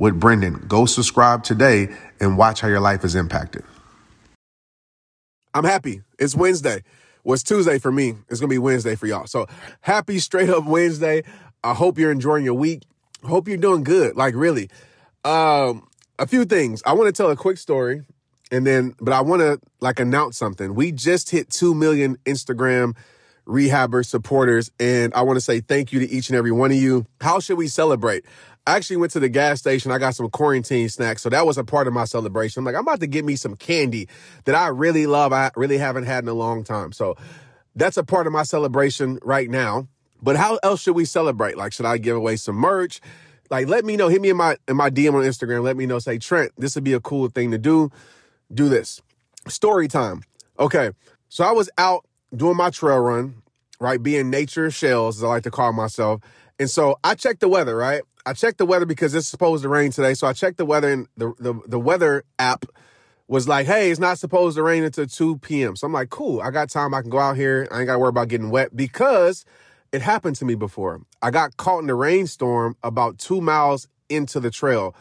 with Brendon. Go subscribe today and watch how your life is impacted. I'm happy. It's Wednesday. Well, it's Tuesday for me. It's going to be Wednesday for y'all. So happy straight up Wednesday. I hope you're enjoying your week. Hope you're doing good. Like, really. Um, a few things. I want to tell a quick story and then, but I want to like announce something. We just hit 2 million Instagram rehabber supporters. And I want to say thank you to each and every one of you. How should we celebrate? I actually went to the gas station. I got some quarantine snacks. So that was a part of my celebration. I'm like, I'm about to get me some candy that I really love. I really haven't had in a long time. So that's a part of my celebration right now. But how else should we celebrate? Like, should I give away some merch? Like, let me know. Hit me in my in my DM on Instagram. Let me know. Say, Trent, this would be a cool thing to do. Do this. Story time. Okay. So I was out doing my trail run, right? Being nature shells, as I like to call myself. And so I checked the weather, right? I checked the weather because it's supposed to rain today. So I checked the weather and the, the, the weather app was like, hey, it's not supposed to rain until 2 p.m. So I'm like, cool, I got time. I can go out here. I ain't got to worry about getting wet because it happened to me before. I got caught in a rainstorm about two miles into the trail,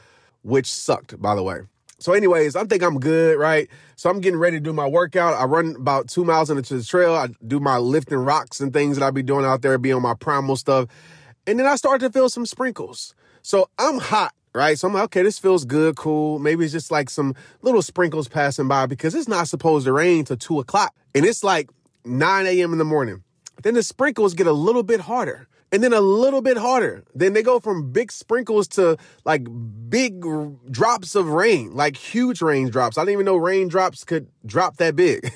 which sucked, by the way. So, anyways, I think I'm good, right? So I'm getting ready to do my workout. I run about two miles into the trail. I do my lifting rocks and things that I be doing out there, be on my primal stuff. And then I start to feel some sprinkles. So I'm hot, right? So I'm like, okay, this feels good, cool. Maybe it's just like some little sprinkles passing by because it's not supposed to rain till two o'clock. And it's like 9 a.m. in the morning. Then the sprinkles get a little bit harder and then a little bit harder. Then they go from big sprinkles to like big drops of rain, like huge raindrops. I didn't even know raindrops could drop that big.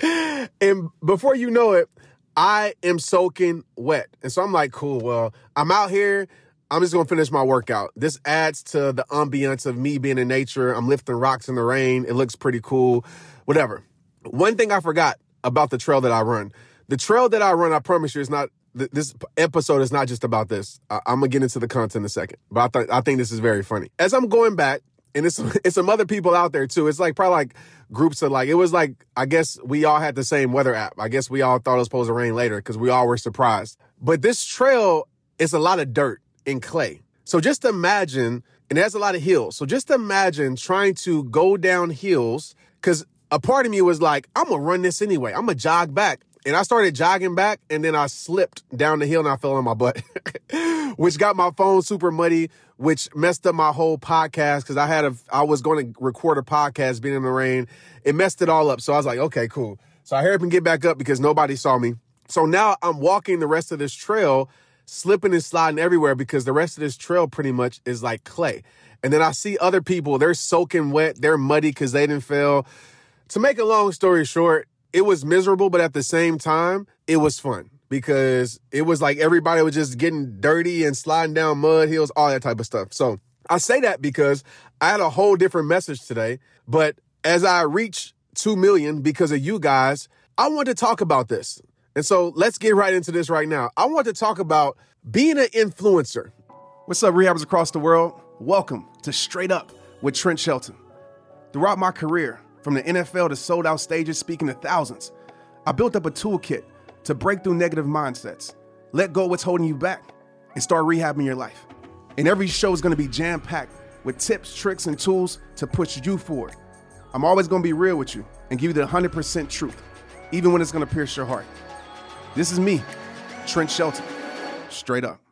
and before you know it, I am soaking wet. And so I'm like, cool, well, I'm out here. I'm just gonna finish my workout. This adds to the ambiance of me being in nature. I'm lifting rocks in the rain. It looks pretty cool. Whatever. One thing I forgot about the trail that I run. The trail that I run, I promise you, is not. This episode is not just about this. I, am gonna get into the content in a second, but I, th- I think this is very funny. As I'm going back, and it's it's some other people out there too. It's like probably like groups of like it was like I guess we all had the same weather app. I guess we all thought it was supposed to rain later because we all were surprised. But this trail is a lot of dirt and clay. So just imagine, and has a lot of hills. So just imagine trying to go down hills because a part of me was like, I'm gonna run this anyway. I'm gonna jog back. And I started jogging back and then I slipped down the hill and I fell on my butt, which got my phone super muddy, which messed up my whole podcast because I had a, I was going to record a podcast being in the rain. It messed it all up. So I was like, okay, cool. So I hurry up and get back up because nobody saw me. So now I'm walking the rest of this trail, slipping and sliding everywhere because the rest of this trail pretty much is like clay. And then I see other people, they're soaking wet, they're muddy because they didn't fail. To make a long story short, it was miserable, but at the same time, it was fun because it was like everybody was just getting dirty and sliding down mud hills, all that type of stuff. So I say that because I had a whole different message today. But as I reach 2 million because of you guys, I want to talk about this. And so let's get right into this right now. I want to talk about being an influencer. What's up, rehabbers across the world? Welcome to Straight Up with Trent Shelton. Throughout my career, from the NFL to sold out stages speaking to thousands, I built up a toolkit to break through negative mindsets, let go what's holding you back, and start rehabbing your life. And every show is gonna be jam packed with tips, tricks, and tools to push you forward. I'm always gonna be real with you and give you the 100% truth, even when it's gonna pierce your heart. This is me, Trent Shelton, straight up.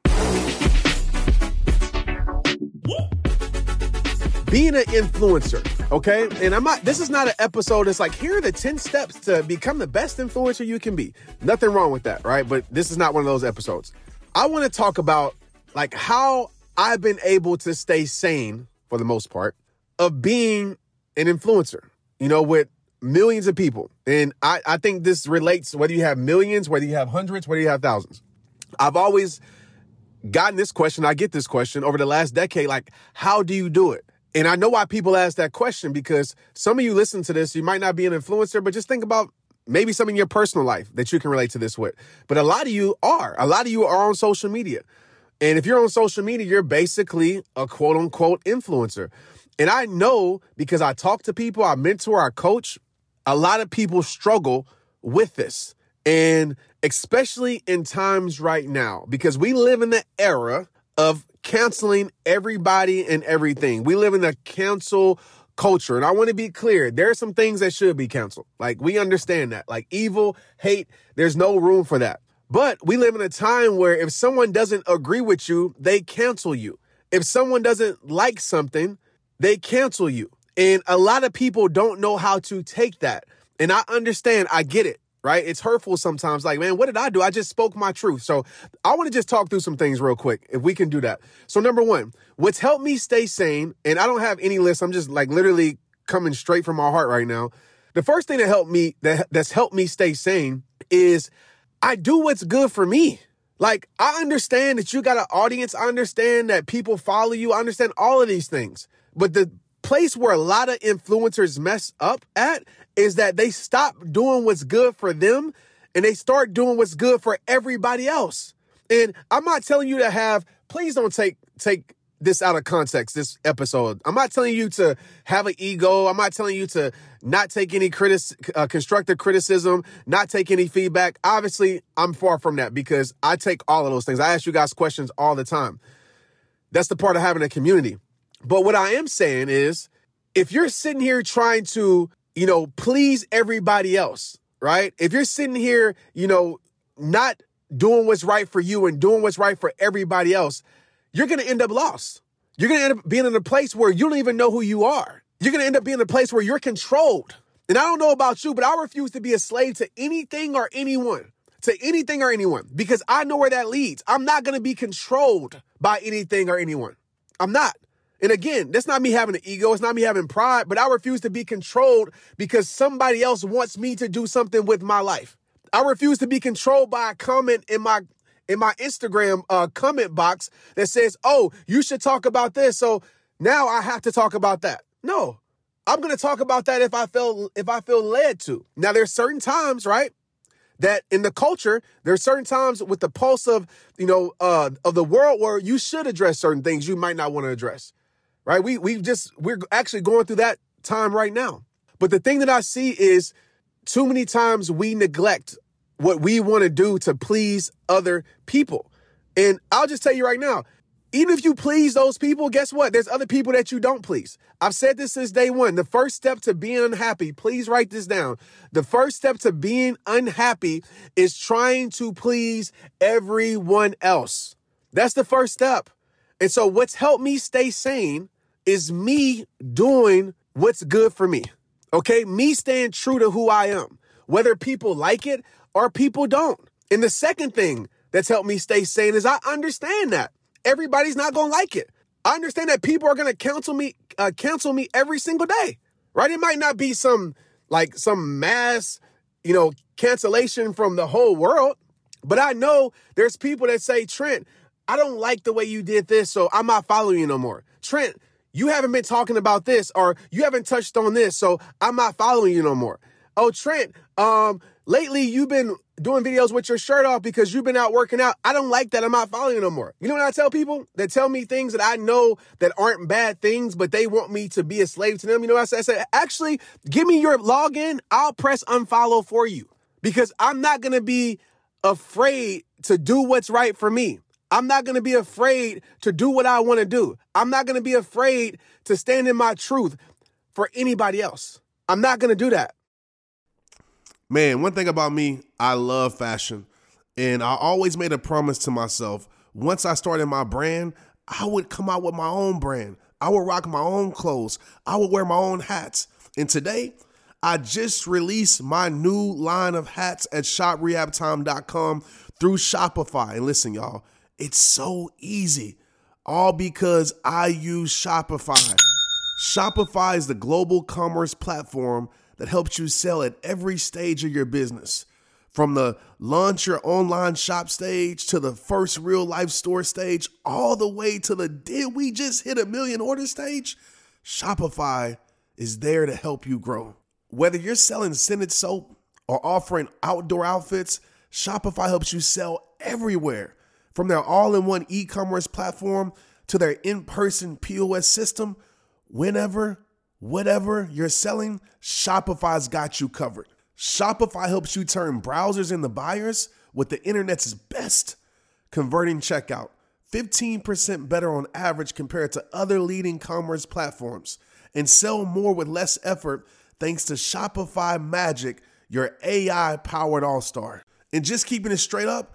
Being an influencer, okay? And I'm not, this is not an episode It's like, here are the 10 steps to become the best influencer you can be. Nothing wrong with that, right? But this is not one of those episodes. I want to talk about like how I've been able to stay sane for the most part of being an influencer, you know, with millions of people. And I, I think this relates whether you have millions, whether you have hundreds, whether you have thousands. I've always gotten this question. I get this question over the last decade. Like, how do you do it? And I know why people ask that question because some of you listen to this, you might not be an influencer, but just think about maybe some in your personal life that you can relate to this with. But a lot of you are. A lot of you are on social media. And if you're on social media, you're basically a quote unquote influencer. And I know because I talk to people, I mentor, I coach, a lot of people struggle with this. And especially in times right now, because we live in the era of canceling everybody and everything. We live in a cancel culture. And I want to be clear there are some things that should be canceled. Like, we understand that. Like, evil, hate, there's no room for that. But we live in a time where if someone doesn't agree with you, they cancel you. If someone doesn't like something, they cancel you. And a lot of people don't know how to take that. And I understand, I get it right? It's hurtful sometimes. Like, man, what did I do? I just spoke my truth. So I want to just talk through some things real quick, if we can do that. So, number one, what's helped me stay sane, and I don't have any list, I'm just like literally coming straight from my heart right now. The first thing that helped me, that, that's helped me stay sane is I do what's good for me. Like, I understand that you got an audience. I understand that people follow you. I understand all of these things. But the place where a lot of influencers mess up at is that they stop doing what's good for them and they start doing what's good for everybody else. And I'm not telling you to have, please don't take take this out of context, this episode. I'm not telling you to have an ego. I'm not telling you to not take any critic, uh, constructive criticism, not take any feedback. Obviously, I'm far from that because I take all of those things. I ask you guys questions all the time. That's the part of having a community. But what I am saying is if you're sitting here trying to you know, please everybody else, right? If you're sitting here, you know, not doing what's right for you and doing what's right for everybody else, you're going to end up lost. You're going to end up being in a place where you don't even know who you are. You're going to end up being in a place where you're controlled. And I don't know about you, but I refuse to be a slave to anything or anyone, to anything or anyone, because I know where that leads. I'm not going to be controlled by anything or anyone. I'm not. And again, that's not me having an ego. It's not me having pride, but I refuse to be controlled because somebody else wants me to do something with my life. I refuse to be controlled by a comment in my in my Instagram uh, comment box that says, "Oh, you should talk about this." So now I have to talk about that. No, I'm going to talk about that if I feel if I feel led to. Now there's certain times, right, that in the culture there's certain times with the pulse of you know uh, of the world where you should address certain things you might not want to address right? We we just we're actually going through that time right now. But the thing that I see is too many times we neglect what we want to do to please other people. And I'll just tell you right now, even if you please those people, guess what? There's other people that you don't please. I've said this since day one. The first step to being unhappy, please write this down. The first step to being unhappy is trying to please everyone else. That's the first step. And so, what's helped me stay sane is me doing what's good for me. Okay. Me staying true to who I am, whether people like it or people don't. And the second thing that's helped me stay sane is I understand that everybody's not going to like it. I understand that people are going to cancel me, uh, cancel me every single day, right? It might not be some like some mass, you know, cancellation from the whole world, but I know there's people that say, Trent, I don't like the way you did this, so I'm not following you no more. Trent, you haven't been talking about this or you haven't touched on this, so I'm not following you no more. Oh, Trent, um, lately you've been doing videos with your shirt off because you've been out working out. I don't like that. I'm not following you no more. You know what I tell people? That tell me things that I know that aren't bad things, but they want me to be a slave to them. You know what I say? I said, actually, give me your login. I'll press unfollow for you because I'm not going to be afraid to do what's right for me. I'm not going to be afraid to do what I want to do. I'm not going to be afraid to stand in my truth for anybody else. I'm not going to do that. Man, one thing about me, I love fashion. And I always made a promise to myself once I started my brand, I would come out with my own brand. I would rock my own clothes. I would wear my own hats. And today, I just released my new line of hats at shoprehabtime.com through Shopify. And listen, y'all, it's so easy. All because I use Shopify. Shopify is the global commerce platform that helps you sell at every stage of your business. From the launch your online shop stage to the first real life store stage, all the way to the did we just hit a million order stage? Shopify is there to help you grow. Whether you're selling scented soap or offering outdoor outfits, Shopify helps you sell everywhere. From their all in one e commerce platform to their in person POS system, whenever, whatever you're selling, Shopify's got you covered. Shopify helps you turn browsers into buyers with the internet's best converting checkout. 15% better on average compared to other leading commerce platforms. And sell more with less effort thanks to Shopify Magic, your AI powered all star. And just keeping it straight up,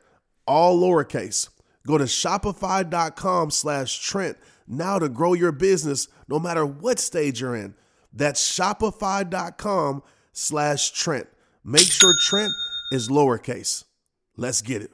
all lowercase. Go to shopify.com slash Trent now to grow your business no matter what stage you're in. That's shopify.com slash Trent. Make sure Trent is lowercase. Let's get it.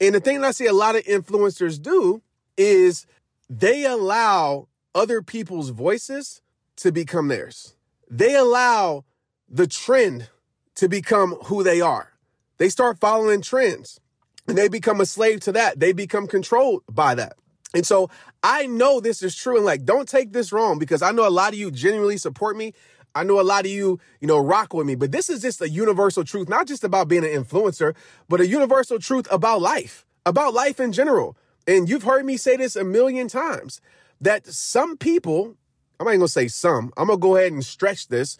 And the thing that I see a lot of influencers do is they allow other people's voices to become theirs. They allow the trend to become who they are. They start following trends and they become a slave to that. They become controlled by that. And so I know this is true. And like, don't take this wrong because I know a lot of you genuinely support me. I know a lot of you, you know, rock with me, but this is just a universal truth, not just about being an influencer, but a universal truth about life, about life in general. And you've heard me say this a million times that some people, I'm not even gonna say some, I'm gonna go ahead and stretch this.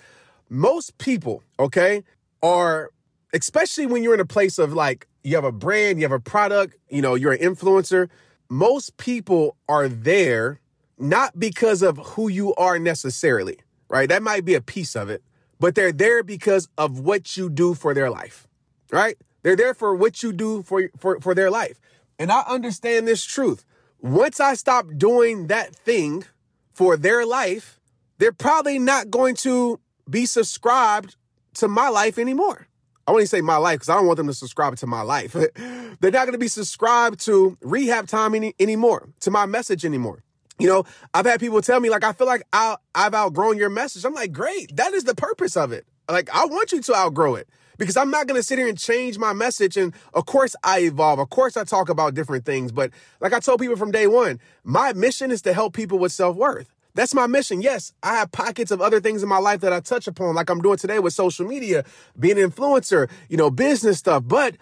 Most people, okay, are, especially when you're in a place of like, you have a brand, you have a product, you know, you're an influencer. Most people are there not because of who you are necessarily right? That might be a piece of it, but they're there because of what you do for their life, right? They're there for what you do for, for, for their life. And I understand this truth. Once I stop doing that thing for their life, they're probably not going to be subscribed to my life anymore. I to say my life because I don't want them to subscribe to my life. they're not going to be subscribed to rehab time any, anymore, to my message anymore. You know, I've had people tell me, like, I feel like I, I've outgrown your message. I'm like, great. That is the purpose of it. Like, I want you to outgrow it because I'm not going to sit here and change my message. And of course, I evolve. Of course, I talk about different things. But like I told people from day one, my mission is to help people with self worth. That's my mission. Yes, I have pockets of other things in my life that I touch upon, like I'm doing today with social media, being an influencer, you know, business stuff. But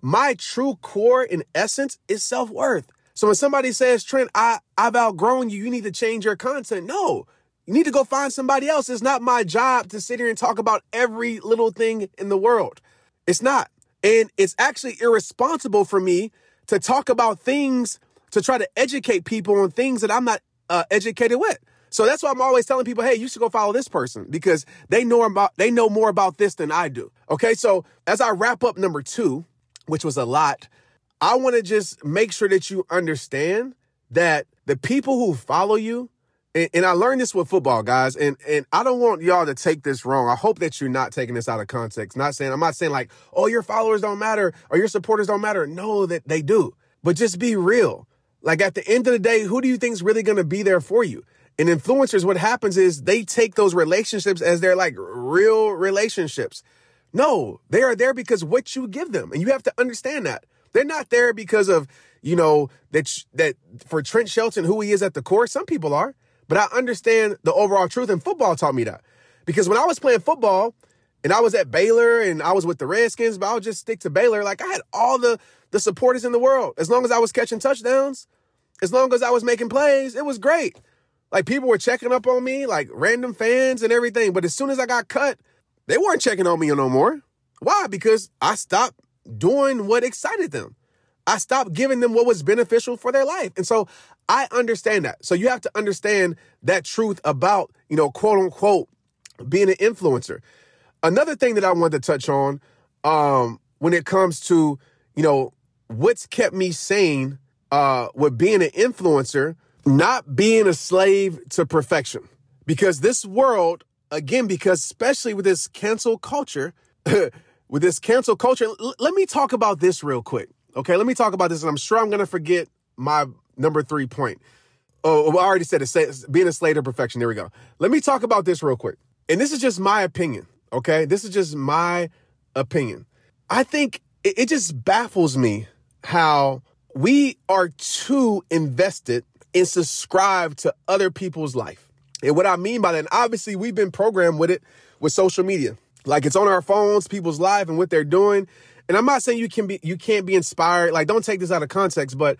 my true core in essence is self worth. So when somebody says, Trent, I, I've outgrown you, you need to change your content. No, you need to go find somebody else. It's not my job to sit here and talk about every little thing in the world. It's not. And it's actually irresponsible for me to talk about things, to try to educate people on things that I'm not uh, educated with. So that's why I'm always telling people, hey, you should go follow this person because they know about they know more about this than I do. Okay, so as I wrap up number two, which was a lot, I want to just make sure that you understand that the people who follow you, and, and, I learned this with football, guys, and and I don't want y'all to take this wrong. I hope that you're not taking this out of context. Not saying I'm not saying like, oh, your followers don't matter or your supporters don't matter. No, that they do. But just be real. Like at the end of the day, who do you think is really going to be there for you? And influencers, what happens is they take those relationships as they're like real relationships. No, they are there because what you give them. And you have to understand that. They're not there because of, you know, that, that for Trent Shelton, who he is at the core. Some people are, but I understand the overall truth. And football taught me that. Because when I was playing football and I was at Baylor and I was with the Redskins, but I'll just stick to Baylor. Like I had all the, the supporters in the world. As long as I was catching touchdowns, as long as I was making plays, it was great. Like people were checking up on me, like random fans and everything. But as soon as I got cut, they weren't checking on me no more. Why? Because I stopped doing what excited them. I stopped giving them what was beneficial for their life. And so I understand that. So you have to understand that truth about, you know, quote unquote, being an influencer. Another thing that I wanted to touch on um, when it comes to, you know, what's kept me sane uh, with being an influencer, not being a slave to perfection. Because this world, again, because especially with this cancel culture, with this cancel culture, l- let me talk about this real quick. Okay, let me talk about this, and I'm sure I'm gonna forget my number three point. Oh, I already said it, being a slave to perfection. There we go. Let me talk about this real quick. And this is just my opinion, okay? This is just my opinion. I think it, it just baffles me how we are too invested and subscribe to other people's life. And what I mean by that, and obviously we've been programmed with it with social media. Like it's on our phones, people's life and what they're doing. And I'm not saying you can be you can't be inspired. Like don't take this out of context, but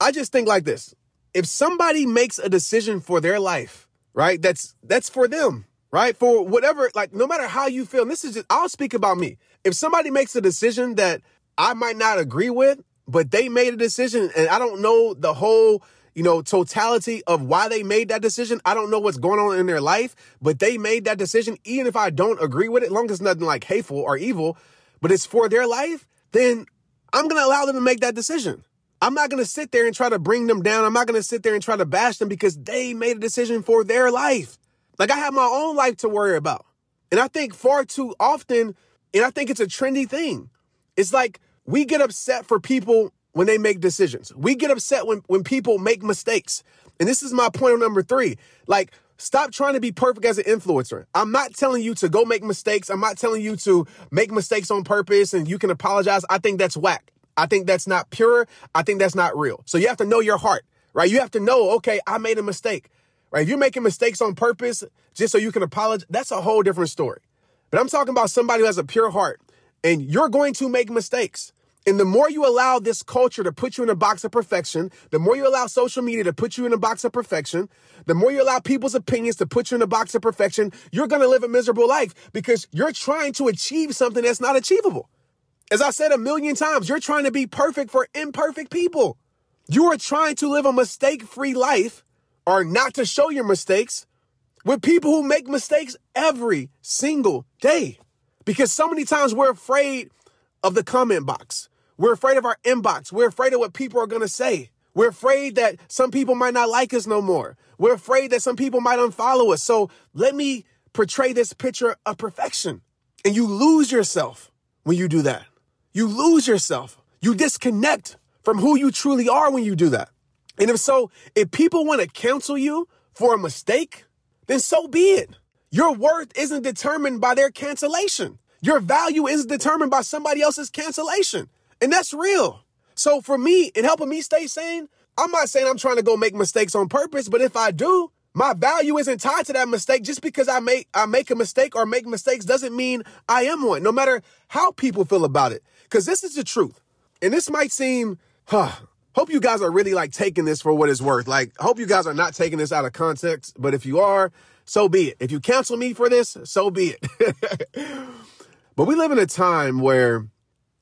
I just think like this. If somebody makes a decision for their life, right? That's that's for them, right? For whatever like no matter how you feel. And this is just I'll speak about me. If somebody makes a decision that I might not agree with, but they made a decision and I don't know the whole you know, totality of why they made that decision. I don't know what's going on in their life, but they made that decision. Even if I don't agree with it, long as nothing like hateful or evil, but it's for their life, then I'm going to allow them to make that decision. I'm not going to sit there and try to bring them down. I'm not going to sit there and try to bash them because they made a decision for their life. Like I have my own life to worry about. And I think far too often, and I think it's a trendy thing. It's like we get upset for people when they make decisions. We get upset when, when people make mistakes. And this is my point on number three. Like, stop trying to be perfect as an influencer. I'm not telling you to go make mistakes. I'm not telling you to make mistakes on purpose and you can apologize. I think that's whack. I think that's not pure. I think that's not real. So you have to know your heart, right? You have to know, okay, I made a mistake, right? If you're making mistakes on purpose just so you can apologize, that's a whole different story. But I'm talking about somebody who has a pure heart and you're going to make mistakes. And the more you allow this culture to put you in a box of perfection, the more you allow social media to put you in a box of perfection, the more you allow people's opinions to put you in a box of perfection, you're going to live a miserable life because you're trying to achieve something that's not achievable. As I said a million times, you're trying to be perfect for imperfect people. You are trying to live a mistake free life or not to show your mistakes with people who make mistakes every single day. Because so many times we're afraid of the comment box. We're afraid of our inbox. We're afraid of what people are going to say. We're afraid that some people might not like us no more. We're afraid that some people might unfollow us. So let me portray this picture of perfection. And you lose yourself when you do that. You lose yourself. You disconnect from who you truly are when you do that. And if so, if people want to cancel you for a mistake, then so be it. Your worth isn't determined by their cancellation. Your value isn't determined by somebody else's cancellation. And that's real. So for me, in helping me stay sane, I'm not saying I'm trying to go make mistakes on purpose, but if I do, my value isn't tied to that mistake. Just because I make I make a mistake or make mistakes doesn't mean I am one, no matter how people feel about it. Because this is the truth. And this might seem, huh, hope you guys are really like taking this for what it's worth. Like, hope you guys are not taking this out of context. But if you are, so be it. If you cancel me for this, so be it. but we live in a time where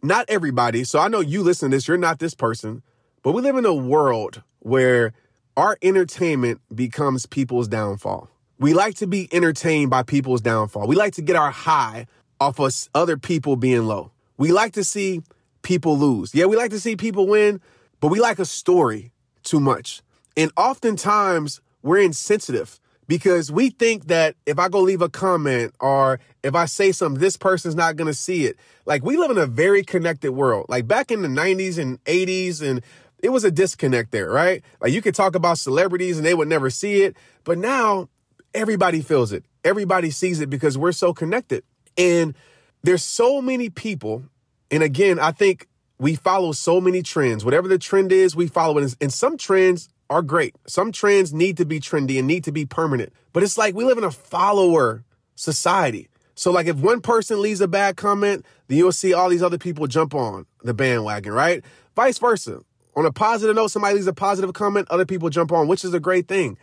not everybody, so I know you listen to this, you're not this person, but we live in a world where our entertainment becomes people's downfall. We like to be entertained by people's downfall. We like to get our high off of other people being low. We like to see people lose. Yeah, we like to see people win, but we like a story too much. And oftentimes we're insensitive because we think that if I go leave a comment or if I say something, this person's not going to see it. Like we live in a very connected world. Like back in the 90s and 80s and it was a disconnect there, right? Like you could talk about celebrities and they would never see it, but now everybody feels it. Everybody sees it because we're so connected. And there's so many people. And again, I think we follow so many trends. Whatever the trend is, we follow it. And some trends are great. Some trends need to be trendy and need to be permanent. But it's like we live in a follower society. So like if one person leaves a bad comment, then you'll see all these other people jump on the bandwagon, right? Vice versa. On a positive note, somebody leaves a positive comment, other people jump on, which is a great thing.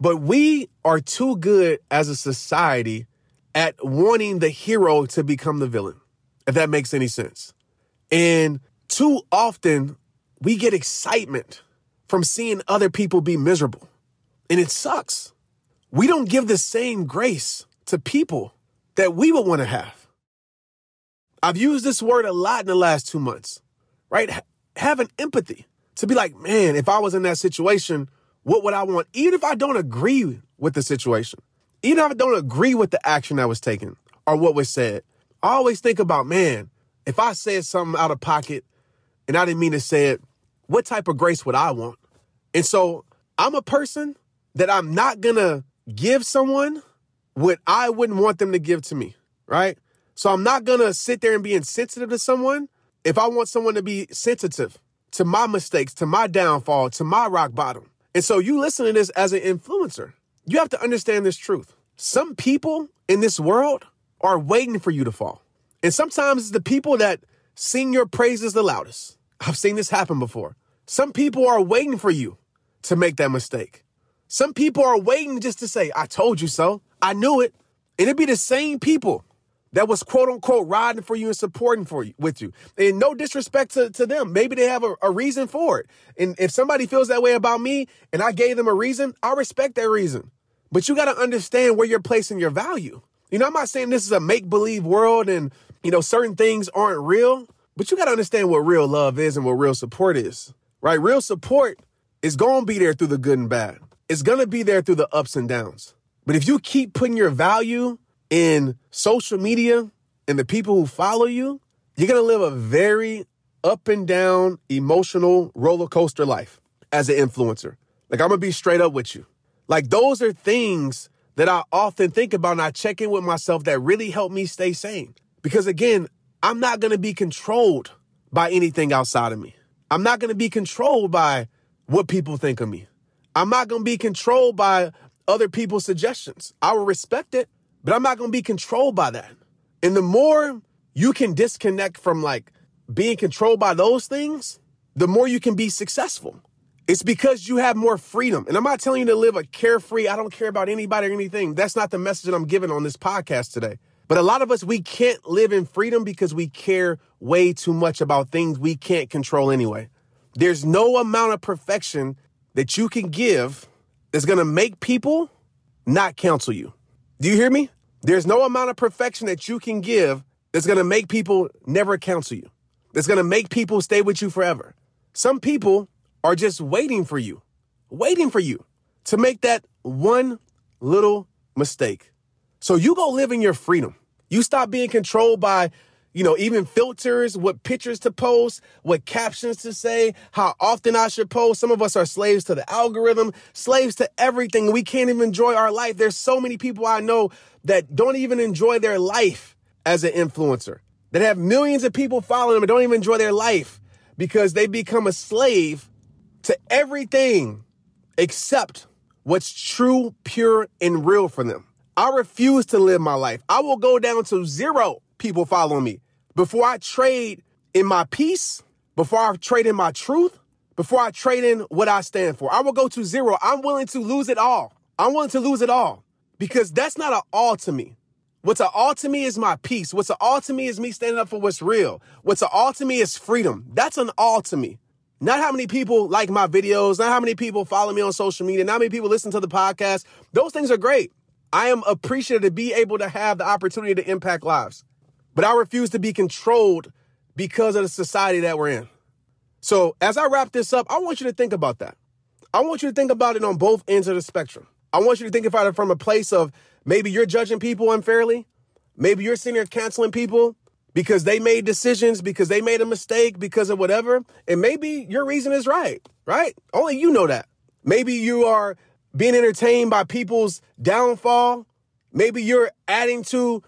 But we are too good as a society at wanting the hero to become the villain, if that makes any sense. And too often we get excitement from seeing other people be miserable. And it sucks. We don't give the same grace to people that we would want to have. I've used this word a lot in the last two months, right? Having empathy to be like, man, if I was in that situation, what would I want? Even if I don't agree with the situation, even if I don't agree with the action that was taken or what was said, I always think about, man, if I said something out of pocket and I didn't mean to say it, what type of grace would I want? And so I'm a person that I'm not gonna give someone what I wouldn't want them to give to me, right? So I'm not gonna sit there and be insensitive to someone if I want someone to be sensitive to my mistakes, to my downfall, to my rock bottom. And so you listen to this as an influencer. You have to understand this truth. Some people in this world are waiting for you to fall. And sometimes it's the people that sing your praises the loudest. I've seen this happen before. Some people are waiting for you to make that mistake. Some people are waiting just to say, I told you so. I knew it. And it'd be the same people that was quote unquote riding for you and supporting for you with you. And no disrespect to, to them. Maybe they have a, a reason for it. And if somebody feels that way about me and I gave them a reason, I respect that reason. But you got to understand where you're placing your value. You know, I'm not saying this is a make believe world and, you know, certain things aren't real, but you got to understand what real love is and what real support is, right? Real support is going to be there through the good and bad. It's going to be there through the ups and downs. But if you keep putting your value in social media and the people who follow you, you're going to live a very up and down emotional roller coaster life as an influencer. Like, I'm going to be straight up with you. Like, those are things that I often think about and I check in with myself that really help me stay sane. Because again, I'm not going to be controlled by anything outside of me. I'm not going to be controlled by what people think of me. I'm not going to be controlled by other people's suggestions. I will respect it, but I'm not going to be controlled by that. And the more you can disconnect from like being controlled by those things, the more you can be successful. It's because you have more freedom. And I'm not telling you to live a carefree, I don't care about anybody or anything. That's not the message that I'm giving on this podcast today. But a lot of us, we can't live in freedom because we care way too much about things we can't control anyway. There's no amount of perfection that you can give that's going to make people not counsel you. Do you hear me? There's no amount of perfection that you can give that's going to make people never counsel you. That's going to make people stay with you forever. Some people are just waiting for you, waiting for you to make that one little mistake. So you go live in your freedom. You stop being controlled by, you know, even filters, what pictures to post, what captions to say, how often I should post. Some of us are slaves to the algorithm, slaves to everything. We can't even enjoy our life. There's so many people I know that don't even enjoy their life as an influencer, that have millions of people following them and don't even enjoy their life because they become a slave to everything except what's true, pure, and real for them. I refuse to live my life. I will go down to zero people following me before I trade in my peace, before I trade in my truth, before I trade in what I stand for. I will go to zero. I'm willing to lose it all. I'm willing to lose it all because that's not an all to me. What's an all to me is my peace. What's an all to me is me standing up for what's real. What's an all to me is freedom. That's an all to me. Not how many people like my videos, not how many people follow me on social media, not how many people listen to the podcast. Those things are great. I am appreciative to be able to have the opportunity to impact lives. But I refuse to be controlled because of the society that we're in. So as I wrap this up, I want you to think about that. I want you to think about it on both ends of the spectrum. I want you to think about it from a place of maybe you're judging people unfairly. Maybe you're sitting here canceling people because they made decisions, because they made a mistake, because of whatever. And maybe your reason is right, right? Only you know that. Maybe you are being entertained by people's downfall. Maybe you're adding to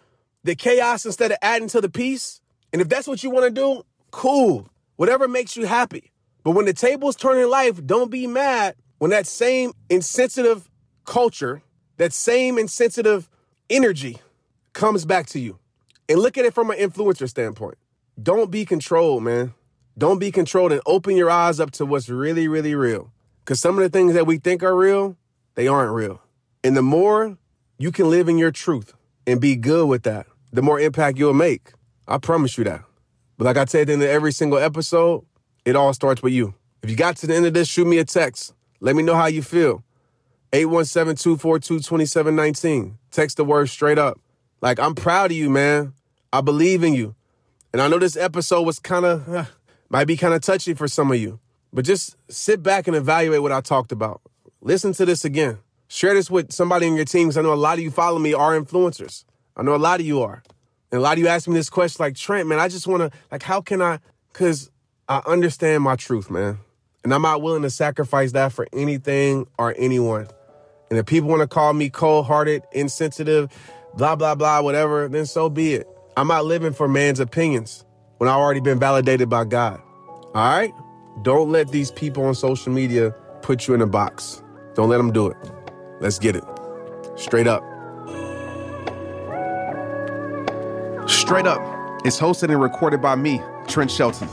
the chaos instead of adding to the peace. And if that's what you want to do, cool. Whatever makes you happy. But when the tables turn in life, don't be mad when that same insensitive culture, that same insensitive energy comes back to you. And look at it from an influencer standpoint. Don't be controlled, man. Don't be controlled and open your eyes up to what's really, really real. Because some of the things that we think are real, they aren't real. And the more you can live in your truth and be good with that, the more impact you'll make. I promise you that. But like I said in every single episode, it all starts with you. If you got to the end of this, shoot me a text. Let me know how you feel. 817-242-2719. Text the word straight up. Like, I'm proud of you, man. I believe in you. And I know this episode was kind of, might be kind of touchy for some of you, but just sit back and evaluate what I talked about. Listen to this again. Share this with somebody in your team because I know a lot of you follow me are influencers. I know a lot of you are. And a lot of you ask me this question like, Trent, man, I just want to, like, how can I, because I understand my truth, man. And I'm not willing to sacrifice that for anything or anyone. And if people want to call me cold hearted, insensitive, blah, blah, blah, whatever, then so be it. I'm not living for man's opinions when I've already been validated by God. All right? Don't let these people on social media put you in a box. Don't let them do it. Let's get it. Straight up. Straight Up is hosted and recorded by me, Trent Shelton.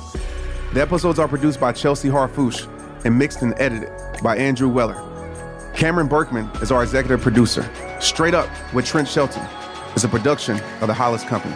The episodes are produced by Chelsea Harfouche and mixed and edited by Andrew Weller. Cameron Berkman is our executive producer. Straight Up with Trent Shelton is a production of the Hollis Company.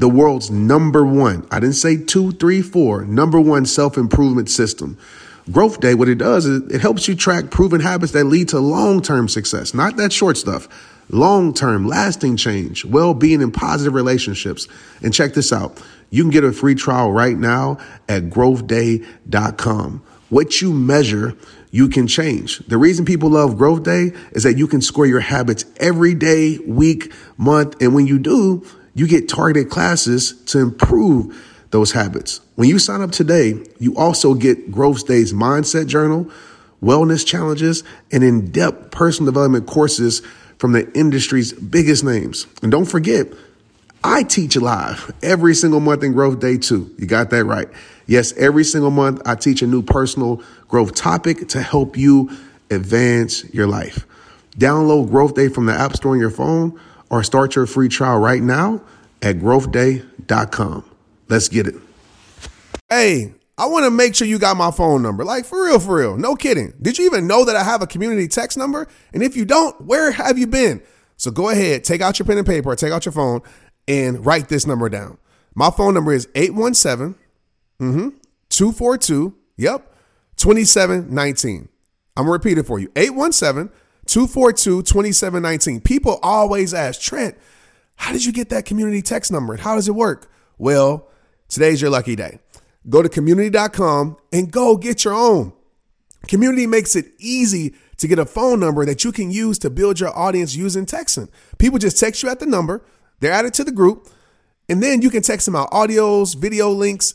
the world's number one, I didn't say two, three, four, number one self improvement system. Growth Day, what it does is it helps you track proven habits that lead to long term success, not that short stuff. Long term, lasting change, well being, and positive relationships. And check this out you can get a free trial right now at growthday.com. What you measure, you can change. The reason people love Growth Day is that you can score your habits every day, week, month. And when you do, you get targeted classes to improve those habits. When you sign up today, you also get Growth Day's mindset journal, wellness challenges, and in depth personal development courses from the industry's biggest names. And don't forget, I teach live every single month in Growth Day too. You got that right. Yes, every single month I teach a new personal growth topic to help you advance your life. Download Growth Day from the App Store on your phone or start your free trial right now at growthday.com. Let's get it. Hey, I want to make sure you got my phone number. Like, for real, for real. No kidding. Did you even know that I have a community text number? And if you don't, where have you been? So go ahead, take out your pen and paper, take out your phone, and write this number down. My phone number is 817 mm-hmm, 242, yep, 2719. I'm going to repeat it for you 817 242 2719. People always ask, Trent, how did you get that community text number? and How does it work? Well, today's your lucky day. Go to community.com and go get your own. Community makes it easy to get a phone number that you can use to build your audience using texting. People just text you at the number, they're added to the group, and then you can text them out audios, video links,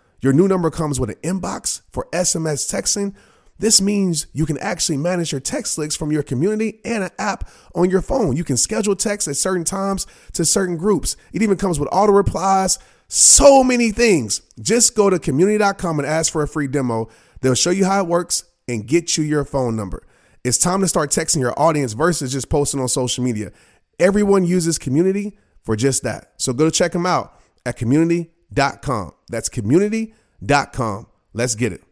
Your new number comes with an inbox for SMS texting. This means you can actually manage your text links from your community and an app on your phone. You can schedule texts at certain times to certain groups. It even comes with auto replies, so many things. Just go to community.com and ask for a free demo. They'll show you how it works and get you your phone number. It's time to start texting your audience versus just posting on social media. Everyone uses community for just that. So go to check them out at community.com. That's community.com. Let's get it.